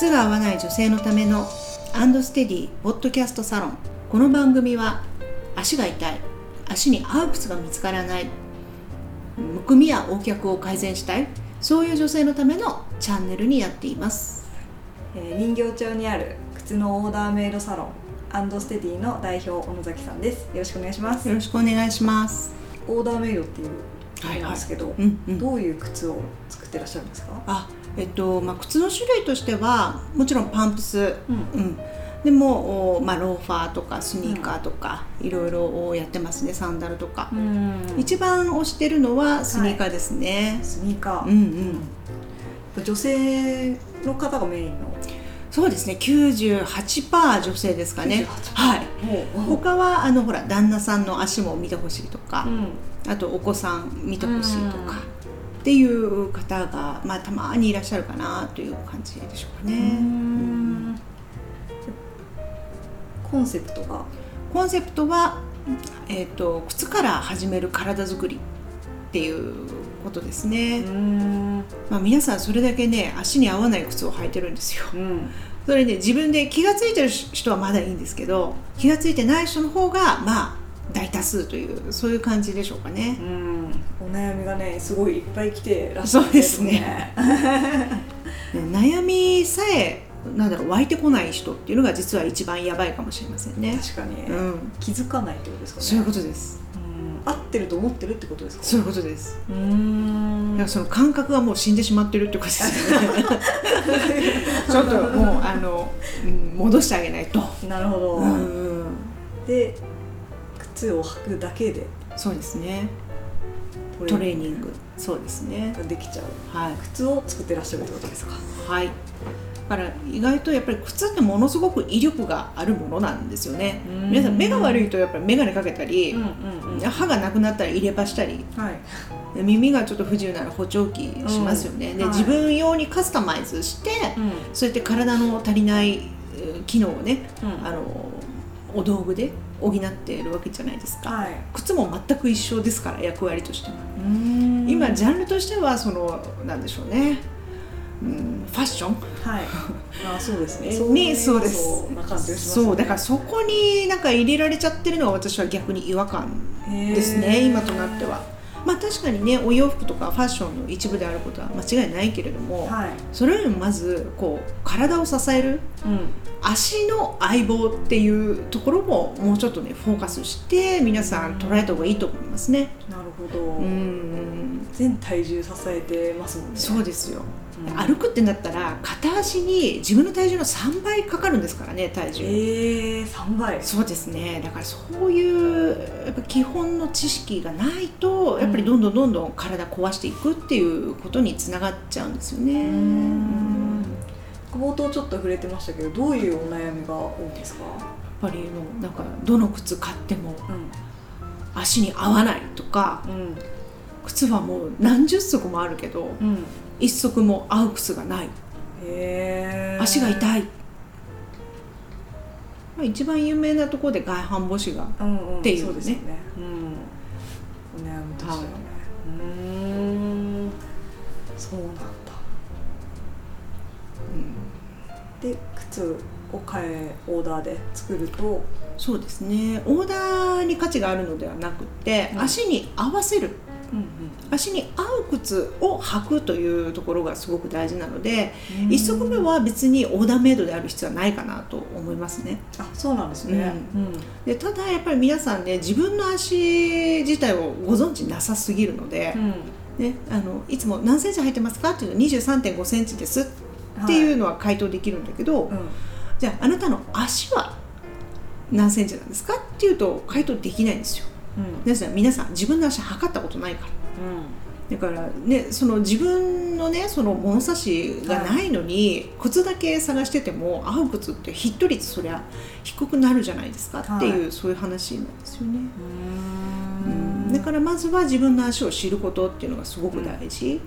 靴が合わない女性のためのアンドステディポッドキャストサロン。この番組は足が痛い足に合う靴が見つからないむくみや横脚を改善したいそういう女性のためのチャンネルにやっています。えー人形町にある靴のオーダーメイドサロンアンドステディの代表小野崎さんです。よろしくお願いします。よろしくお願いします。オーダーメイドっていうことなんですけど、どういう靴を作ってらっしゃるんですか？あえっとまあ、靴の種類としてはもちろんパンプス、うん。うん、でも、おまあ、ローファーとかスニーカーとか、いろいろやってますねサンダルとか、ん。一番推してるのはスニーカーですね、スニーカー、うんうん。女性の方がメインの？そうですね。98%女性ですかね。98%はい他はあのほら旦那さんの足も見てほしいとか、うん。あとお子さん見てほしいとか、っていう方が、まあ、たまにいらっしゃるかなという感じでしょうかね。うん。コンセプトが。コンセプトは、えー、と靴から始める体づくりっていうことですね、ん。まあ、皆さんそれだけね足に合わない靴を履いてるんですよ。うんそれね自分で気が付いてる人はまだいいんですけど気が付いてない人の方がまあ大多数というそういう感じでしょうかね、うん。お悩みがねすごいいっぱい来てらっしゃるそうですね。ね悩みさえなんだろう湧いてこない人っていうのが実は一番やばいかもしれませんね。確かに、うん。気づかないってことですかね。そういうことです。うん合ってると思ってるってことですか？そういうことです。うーん。だからその感覚がもう死んでしまってるってことですよね。ちょっともうあの、うん戻してあげないと、なるほど、うん、で靴を履くだけでそうですね。トレーニング。そうですね。ができちゃう。はい。靴を作ってらっしゃるってことですか？はい。だから意外とやっぱり靴ってものすごく威力があるものなんですよね。うん。皆さん目が悪いとやっぱり眼鏡かけたり、うん歯がなくなったら入れ歯したりはい。耳がちょっと不自由なら補聴器しますよね、で、うん。はい。自分用にカスタマイズして、うん。そうやって体の足りないえー機能をね、うん。あのお道具で補っているわけじゃないですか、はい。靴も全く一緒ですから役割としては、うん。今ジャンルとしてはそのなんでしょうね、うん、ファッション？はい。あそうですね。にそうです。そうだからそこになんか入れられちゃってるのは私は逆に違和感ですね今となっては。まあ確かにねお洋服とかファッションの一部であることは間違いないけれども、はい。それよりもまずこう体を支えるうん。足の相棒っていうところももうちょっとねフォーカスして皆さん捉えた方がいいと思いますね。なるほど、うん全体重支えてますもんね。そうですよ、うん。歩くってなったら片足に自分の体重の3倍かかるんですからね体重、えー、3倍。そうですね。だからそういうやっぱ基本の知識がないとやっぱりどんどんどんどん体壊していくっていうことにつながっちゃうんですよね。うん。冒頭ちょっと触れてましたけどどういうお悩みが多いですか、やっぱりもうなんかどの靴買ってもう足に合わないとかんうん靴はもう何十足もあるけどうん、一足も合う靴がない。足が痛い、まあ、一番有名なところで外反母趾がうんうん、っていうね。そうですよね、うん、お悩みとしてはね、うーん。そうなんだ。で靴を変えオーダーで作ると？そうですね。オーダーに価値があるのではなくて、うん。足に合わせる。うん足に合う靴を履くというところがすごく大事なので、うん。一足目は別にオーダーメイドである必要はないかなと思いますね。あそうなんですね、うん。でただやっぱり皆さんね自分の足自体をご存知なさすぎるので、ね、あのいつも何センチ履いてますかっていうの23.5センチですっていうのは回答できるんだけど、うん。じゃああなたの足は何センチなんですかっていうと回答できないんですよ。うん。なぜなら皆さん自分の足測ったことないからだからねその自分のねその物差しがないのに、靴だけ探してても合う靴ってヒット率そりゃ低くなるじゃないですかっていう、はそういう話なんですよね、ううん。ん、だからまずは自分の足を知ることっていうのがすごく大事、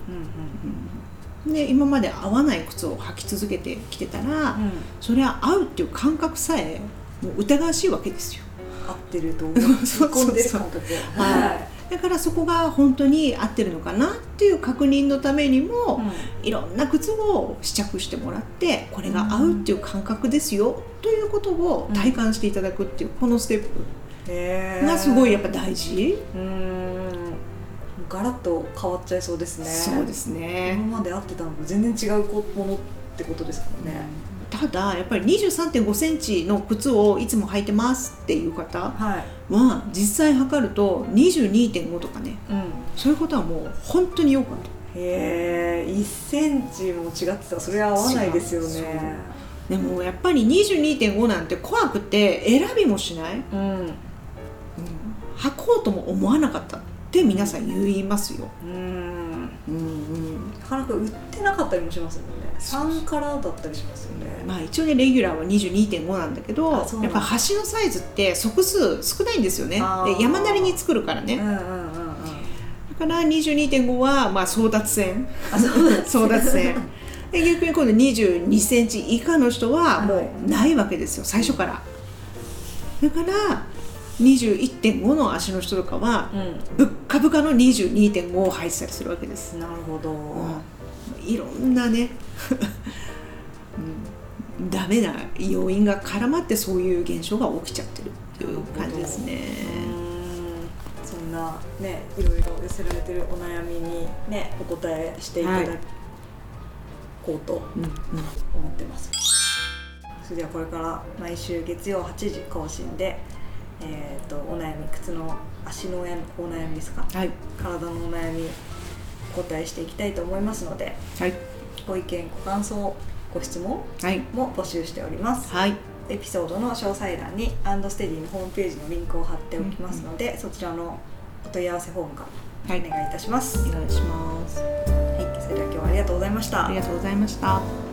で今まで合わない靴を履き続けてきてたら、うん。それは合うっていう感覚さえもう疑わしいわけですよ。合ってると思う。そうでる感覚。はいだからそこが本当に合ってるのかなっっていう確認のためにも、うん。いろんな靴を試着してもらってこれが合うっていう感覚ですよ、ということを体感していただくっていうこのステップがすごいやっぱ大事、うーん。ガラッと変わっちゃいそうですね。そうです今ね、まで合ってたのと全然違うものってことですもんね、ただやっぱり2 3 5センチの靴をいつも履いてますっていう方は実際測ると22.5とかね。うん。そういうことはもう本当によくあるへえ1センチも違ってた。らそれは合わないですよね。でもやっぱり22.5なんて怖くて選びもしない、うん。履こうとも思わなかったって皆さん言いますよ、うん。うんうん、なかなか売ってなかったりもしますもんね3カラーだったりしますよね。まあ一応ねレギュラーは22.5なんだけどやっぱ端のサイズって足数少ないんですよね。で山なりに作るからね、うんうんうんうん。だから22.5はまあ争奪戦。争奪戦。で逆に今度22センチ以下の人はもはうないわけですよ最初から。だから21.5の足の人とかはうぶっかぶかの22.5を履いてたりするわけです。んなるほど、いろんなね、うん、ダメな要因が絡まってそういう現象が起きちゃってるっていう感じですね。うんそんなねいろいろ寄せられてるお悩みにねお答えしていただはいこうとうんうん思ってます、それではこれから毎週月曜8時更新でえー、とお悩み靴の足のお悩みですか？はい。体のお悩みお答えしていきたいと思いますのではい。ご意見ご感想ご質問はい。も募集しております。はい。エピソードの詳細欄にアンドステディのホームページのリンクを貼っておきますので、そちらのお問い合わせフォームからはい。お願いいたします、お願いします。はい、それでは今日はありがとうございました。ありがとうございました。